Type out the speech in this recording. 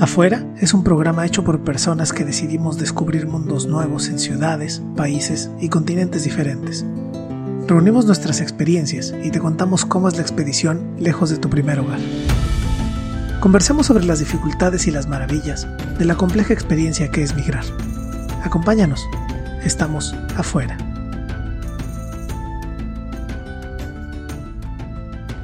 Afuera es un programa hecho por personas que decidimos descubrir mundos nuevos en ciudades, países y continentes diferentes. Reunimos nuestras experiencias y te contamos cómo es la expedición lejos de tu primer hogar. Conversemos sobre las dificultades y las maravillas de la compleja experiencia que es migrar. Acompáñanos, estamos afuera.